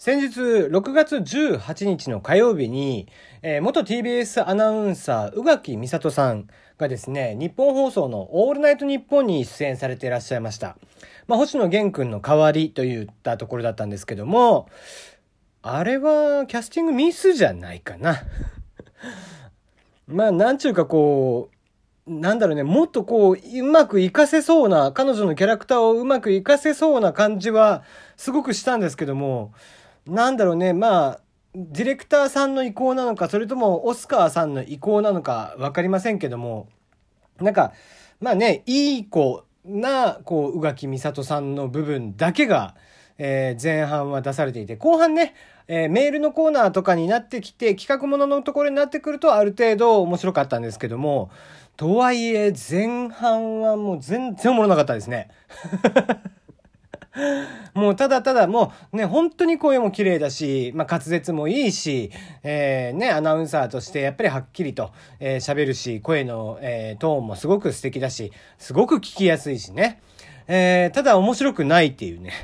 先日、6月18日の火曜日に、えー、元 TBS アナウンサー、宇垣美里さんがですね、日本放送のオールナイトニッポンに出演されていらっしゃいました。まあ、星野源くんの代わりといったところだったんですけども、あれはキャスティングミスじゃないかな。まあ、なんちゅうかこう、なんだろうね、もっとこう、うまく活かせそうな、彼女のキャラクターをうまく活かせそうな感じは、すごくしたんですけども、なんだろうね、まあ、ディレクターさんの意向なのか、それともオスカーさんの意向なのか分かりませんけども、なんか、まあね、いい子な、こう、宇垣美里さんの部分だけが、えー、前半は出されていて、後半ね、えー、メールのコーナーとかになってきて、企画もののところになってくると、ある程度面白かったんですけども、とはいえ、前半はもう全然おもろなかったですね。もうただただもうね、本当に声も綺麗だし、まあ滑舌もいいし、えー、ね、アナウンサーとしてやっぱりはっきりと喋、えー、るし、声の、えー、トーンもすごく素敵だし、すごく聞きやすいしね。えー、ただ面白くないっていうね。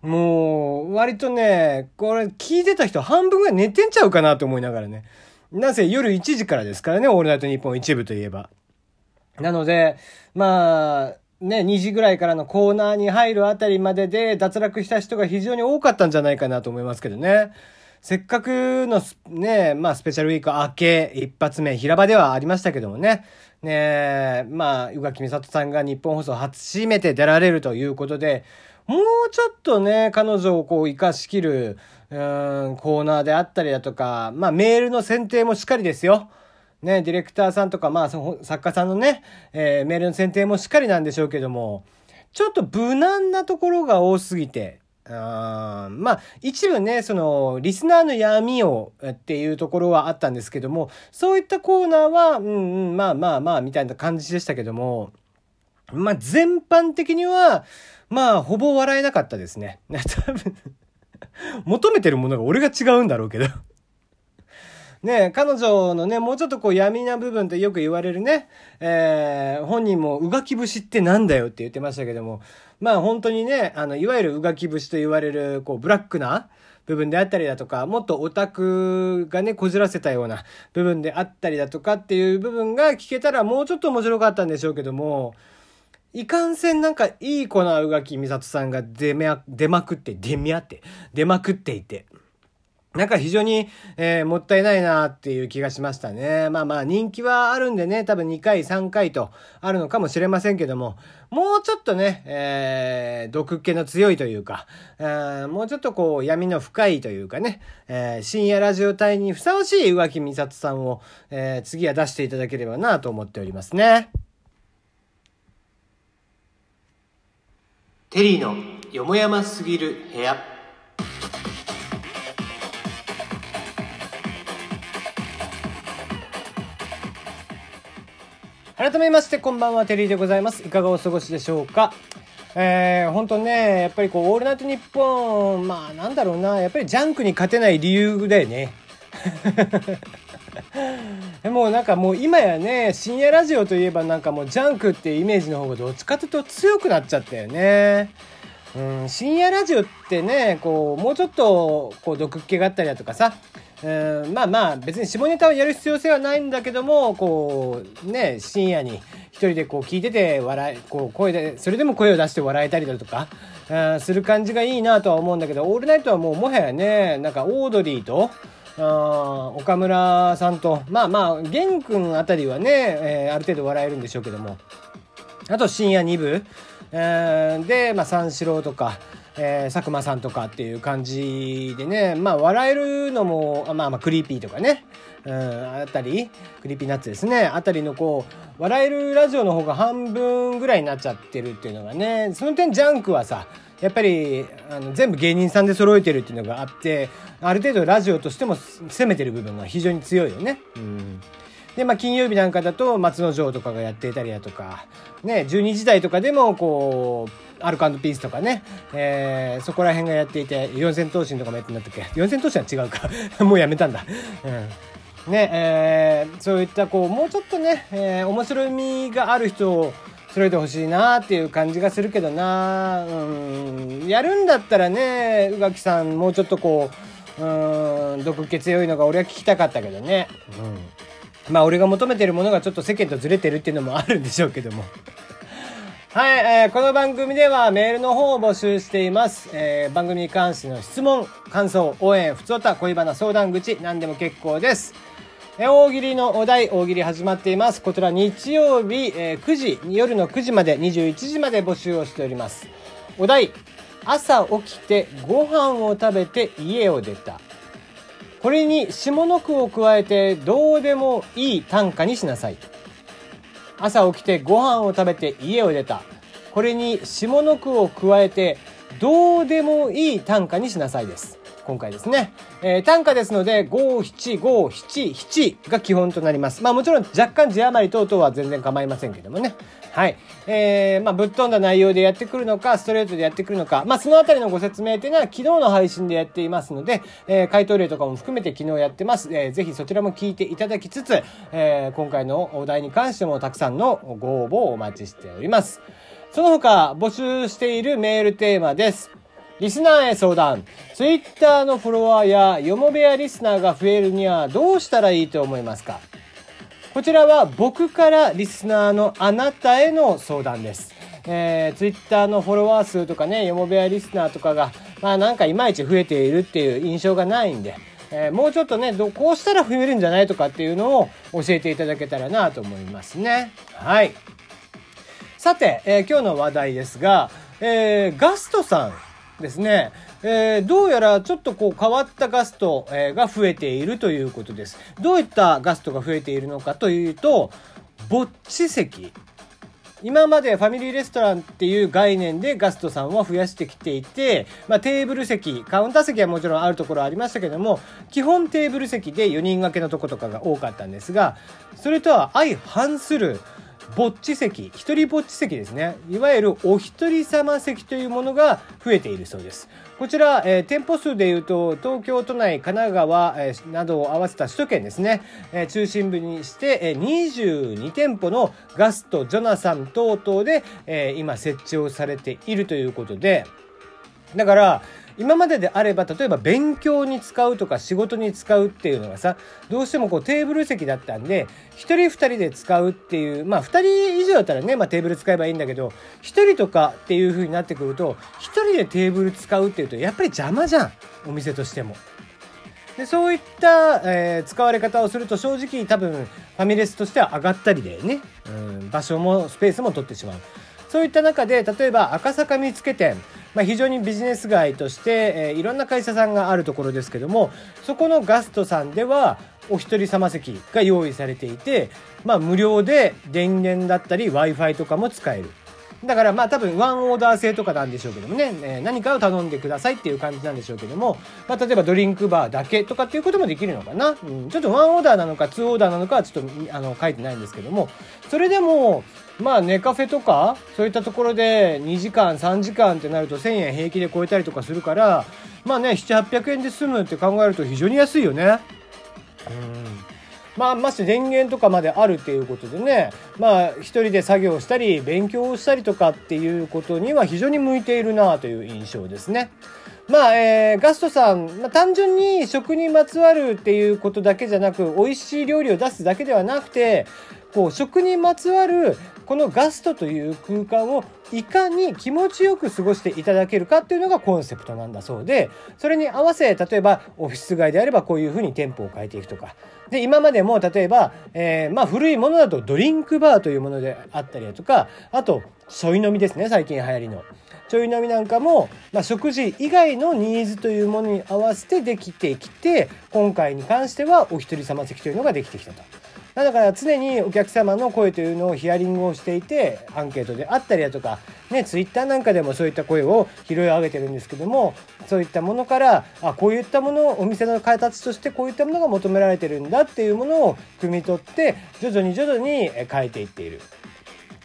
もう、割とね、これ聞いてた人半分ぐらい寝てんちゃうかなと思いながらね。なぜ夜1時からですからね、オールナイトニッポン一部といえば。なので、まあ、ね、2時ぐらいからのコーナーに入るあたりまでで脱落した人が非常に多かったんじゃないかなと思いますけどね。せっかくのね、まあスペシャルウィーク明け一発目平場ではありましたけどもね。ねまあ、宇垣美里さんが日本放送初めて出られるということで、もうちょっとね、彼女をこう活かしきる、うん、コーナーであったりだとか、まあメールの選定もしっかりですよ。ね、ディレクターさんとか、まあ、作家さんのね、えー、メールの選定もしっかりなんでしょうけども、ちょっと無難なところが多すぎて、あまあ、一部ね、その、リスナーの闇をっていうところはあったんですけども、そういったコーナーは、うんうん、まあまあまあ、みたいな感じでしたけども、まあ、全般的には、まあ、ほぼ笑えなかったですね。多分求めてるものが俺が違うんだろうけどね、彼女のね、もうちょっとこう闇な部分ってよく言われるね、えー、本人もうがき節ってなんだよって言ってましたけども、まあ本当にね、あの、いわゆるうがき節と言われる、こう、ブラックな、部分であったりだとか、もっとオタクがね、こじらせたような部分であったりだとかっていう部分が聞けたらもうちょっと面白かったんでしょうけども、いかんせんなんかいい子なうがきみさとさんが出め、出まくって、出み合って、出まくっていて、なんか非常に、えー、もったいないなっていう気がしましたね。まあまあ人気はあるんでね、多分2回3回とあるのかもしれませんけども、もうちょっとね、えー、毒気の強いというか、えー、もうちょっとこう闇の深いというかね、えー、深夜ラジオ隊にふさわしい浮気美里さんを、えー、次は出していただければなと思っておりますね。テリーのよもやますぎる部屋。改めましてこんばんはテリーでございます。いかがお過ごしでしょうか？えー、本当ねやっぱりこう「オールナイトニッポン」まあなんだろうな。やっぱりジャンクに勝てない理由だよね。で もなんかもう今やね深夜ラジオといえばなんかもうジャンクっていうイメージの方がどっちかというと強くなっちゃったよね。うん、深夜ラジオってねこうもうちょっとこう毒気があったりだとかさ。うんまあまあ別に下ネタをやる必要性はないんだけどもこうね深夜に一人でこう聞いてて笑いこう声でそれでも声を出して笑えたりだとかあする感じがいいなとは思うんだけどオールナイトはもうもはやねなんかオードリーとあ岡村さんとまあまあ玄君あたりはね、えー、ある程度笑えるんでしょうけども。あと深夜2部。えー、で、まあ、三四郎とか、えー、佐久間さんとかっていう感じでね、まあ、笑えるのも、まあまあ、 Creepy とかね、うん、あたり、 Creepy Nuts ですね、あたりのこう、笑えるラジオの方が半分ぐらいになっちゃってるっていうのがね、その点ジャンクはさ、やっぱりあの全部芸人さんで揃えてるっていうのがあってある程度ラジオとしても攻めてる部分が非常に強いよね。うん。で、まあ、金曜日なんかだと松之丞とかがやっていたりだとか、ね、12時台とかでも、こう、アルカンドピースとかね、えー、そこら辺がやっていて、四千頭身とかもやってんだったっけ？四千頭身は違うか。もうやめたんだ。うん。ね、えー、そういった、こう、もうちょっとね、えー、面白みがある人を、揃えてほしいなっていう感じがするけどなうんやるんだったらね宇垣さんもうちょっとこううん毒気強いのが俺は聞きたかったけどね、うん、まあ俺が求めてるものがちょっと世間とずれてるっていうのもあるんでしょうけどもはい、えー、この番組ではメールの方を募集しています。えー、番組に関しての質問、感想、応援、ふつおた、恋バナ、相談口、何でも結構です。え、大喜利のお題、大喜利始まっています。こちら日曜日、えー、9時、夜の9時まで、21時まで募集をしております。お題、朝起きてご飯を食べて家を出た。これに下の句を加えてどうでもいい短歌にしなさい。朝起きてご飯を食べて家を出た。これに下の句を加えてどうでもいい短歌にしなさいです。今回ですね。えー、短歌ですので、五七五七七が基本となります。まあもちろん若干字余り等々は全然構いませんけどもね。はい。えー、まあぶっ飛んだ内容でやってくるのか、ストレートでやってくるのか、まあそのあたりのご説明っていうのは昨日の配信でやっていますので、えー、回答例とかも含めて昨日やってます。えー、ぜひそちらも聞いていただきつつ、えー、今回のお題に関してもたくさんのご応募をお待ちしております。その他募集しているメールテーマです。リスナーへ相談。ツイッターのフォロワーやよもべやリスナーが増えるにはどうしたらいいと思いますか？こちらは僕からリスナーのあなたへの相談です。えー、ツイッターのフォロワー数とかね、よもべやリスナーとかが、まあなんかいまいち増えているっていう印象がないんで、えー、もうちょっとねど、こうしたら増えるんじゃないとかっていうのを教えていただけたらなと思いますね。はい。さて、えー、今日の話題ですが、えー、ガストさんですね、えー、どうやらちょっとこう変わったガスト、え、が増えているということです。どういったガストが増えているのかというと、ぼっち席。今までファミリーレストランっていう概念でガストさんは増やしてきていて、まあ、テーブル席、カウンター席はもちろんあるところありましたけども、基本テーブル席で4人掛けのとことかが多かったんですが、それとは相反する、ぼっち席、一人ぼっち席ですね。いわゆるお一人様席というものが増えているそうです。こちら、えー、店舗数でいうと、東京都内、神奈川、えー、などを合わせた首都圏ですね、えー、中心部にして、えー、22店舗のガスト、ジョナサン等々で、えー、今設置をされているということで、だから、今までであれば例えば勉強に使うとか仕事に使うっていうのがさどうしてもこうテーブル席だったんで1人2人で使うっていうまあ2人以上だったらね、まあ、テーブル使えばいいんだけど1人とかっていう風になってくると1人でテーブル使うっていうとやっぱり邪魔じゃんお店としても。でそういった、えー、使われ方をすると正直多分ファミレスとしては上がったりでね、うん、場所もスペースも取ってしまう。そういった中で例えば赤坂見附店まあ、非常にビジネス街として、えー、いろんな会社さんがあるところですけどもそこのガストさんではお一人様席が用意されていて、まあ、無料で電源だったり w i f i とかも使える。だからまあ多分ワンオーダー制とかなんでしょうけどもね、え、何かを頼んでくださいっていう感じなんでしょうけども、まあ、例えばドリンクバーだけとかっていうこともできるのかな、うん、ちょっとワンオーダーなのかツーオーダーなのかはちょっとあの書いてないんですけども。それでもまあネカフェとかそういったところで2時間3時間ってなると1000円平気で超えたりとかするからまあね7800円で済むって考えると非常に安いよね。うん。まあ、まして電源とかまであるっていうことでね、まあ、一人で作業したり、勉強をしたりとかっていうことには非常に向いているなという印象ですね。まあ、えー、ガストさん、まあ、単純に食にまつわるっていうことだけじゃなく、美味しい料理を出すだけではなくて、こう、食にまつわるこのガストという空間をいかに気持ちよく過ごしていただけるかっていうのがコンセプトなんだそうでそれに合わせ例えばオフィス街であればこういうふうに店舗を変えていくとかで今までも例えば、えー、まあ古いものだとドリンクバーというものであったりだとかあとちょい飲みですね最近流行りの。ちょい飲みなんかも、まあ、食事以外のニーズというものに合わせてできてきて今回に関してはお一人様席というのができてきたと。だから常にお客様の声というのをヒアリングをしていてアンケートであったりだとかねツイッターなんかでもそういった声を拾い上げてるんですけどもそういったものからあこういったものをお店の形としてこういったものが求められてるんだっていうものを汲み取って徐々に徐々に変えていっている。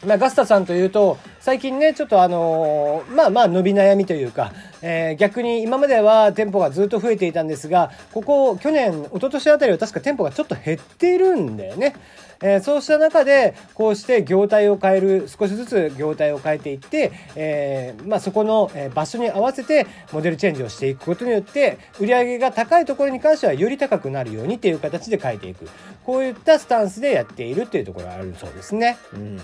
まあ、ガスタさんというと、最近ね、ちょっとあのー、まあまあ伸び悩みというか、えー、逆に今までは店舗がずっと増えていたんですが、ここ、去年、一昨年あたりは確か店舗がちょっと減っているんだよね。えー、そうした中で、こうして業態を変える、少しずつ業態を変えていって、えー、まあそこの場所に合わせてモデルチェンジをしていくことによって、売り上げが高いところに関してはより高くなるようにっていう形で変えていく。こういったスタンスでやっているっていうところがあるそうですね。うん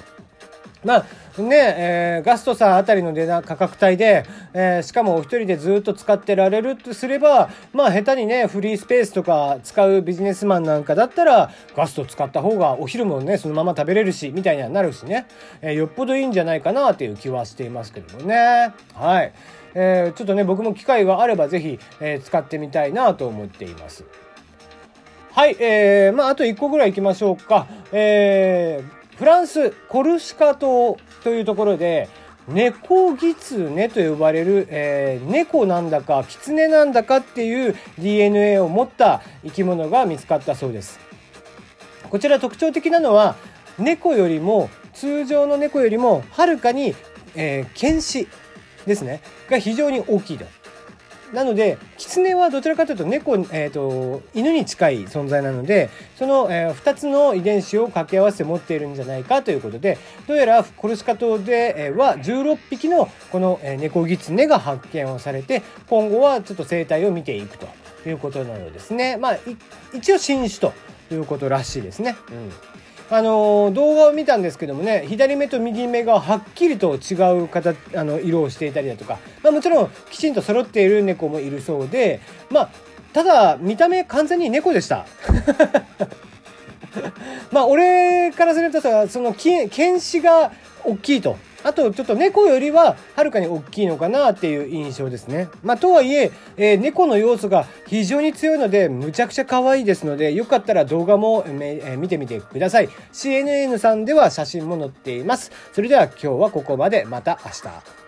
まあね、えー、ガストさんあたりの値段価格帯で、えー、しかもお一人でずっと使ってられるとすれば、まあ下手にね、フリースペースとか使うビジネスマンなんかだったら、ガスト使った方がお昼もね、そのまま食べれるし、みたいにはなるしね、えー、よっぽどいいんじゃないかなっていう気はしていますけどもね。はい。えー、ちょっとね、僕も機会があればぜひ、えー、使ってみたいなと思っています。はい、えー、まあ、あと1個ぐらい行きましょうか。えー、フランスコルシカ島というところで猫ギツネと呼ばれる、えー、猫なんだかキツネなんだかっていう DNA を持った生き物が見つかったそうです。こちら特徴的なのは猫よりも通常の猫よりもはるかに、えー、犬歯ですね。が非常に大きいと。なので、狐はどちらかというと猫、え、ー、と、犬に近い存在なので、その、えー、2つの遺伝子を掛け合わせて持っているんじゃないかということで、どうやらコルシカ島で、は16匹のこの、えー、猫狐が発見をされて、今後はちょっと生態を見ていくということなのですね。まあ、一応新種ということらしいですね。うんあの動画を見たんですけどもね左目と右目がはっきりと違う形あの色をしていたりだとか、まあ、もちろんきちんと揃っている猫もいるそうでまあただ見た目完全に猫でした。まあ俺からするとさその犬歯が大きいとあとちょっと猫よりははるかに大きいのかなっていう印象ですね。まあとはいええー、猫の要素が非常に強いのでむちゃくちゃ可愛いですのでよかったら動画も、えー、見てみてください。CNN さんでは写真も載っています。それでは今日はここまでまた明日。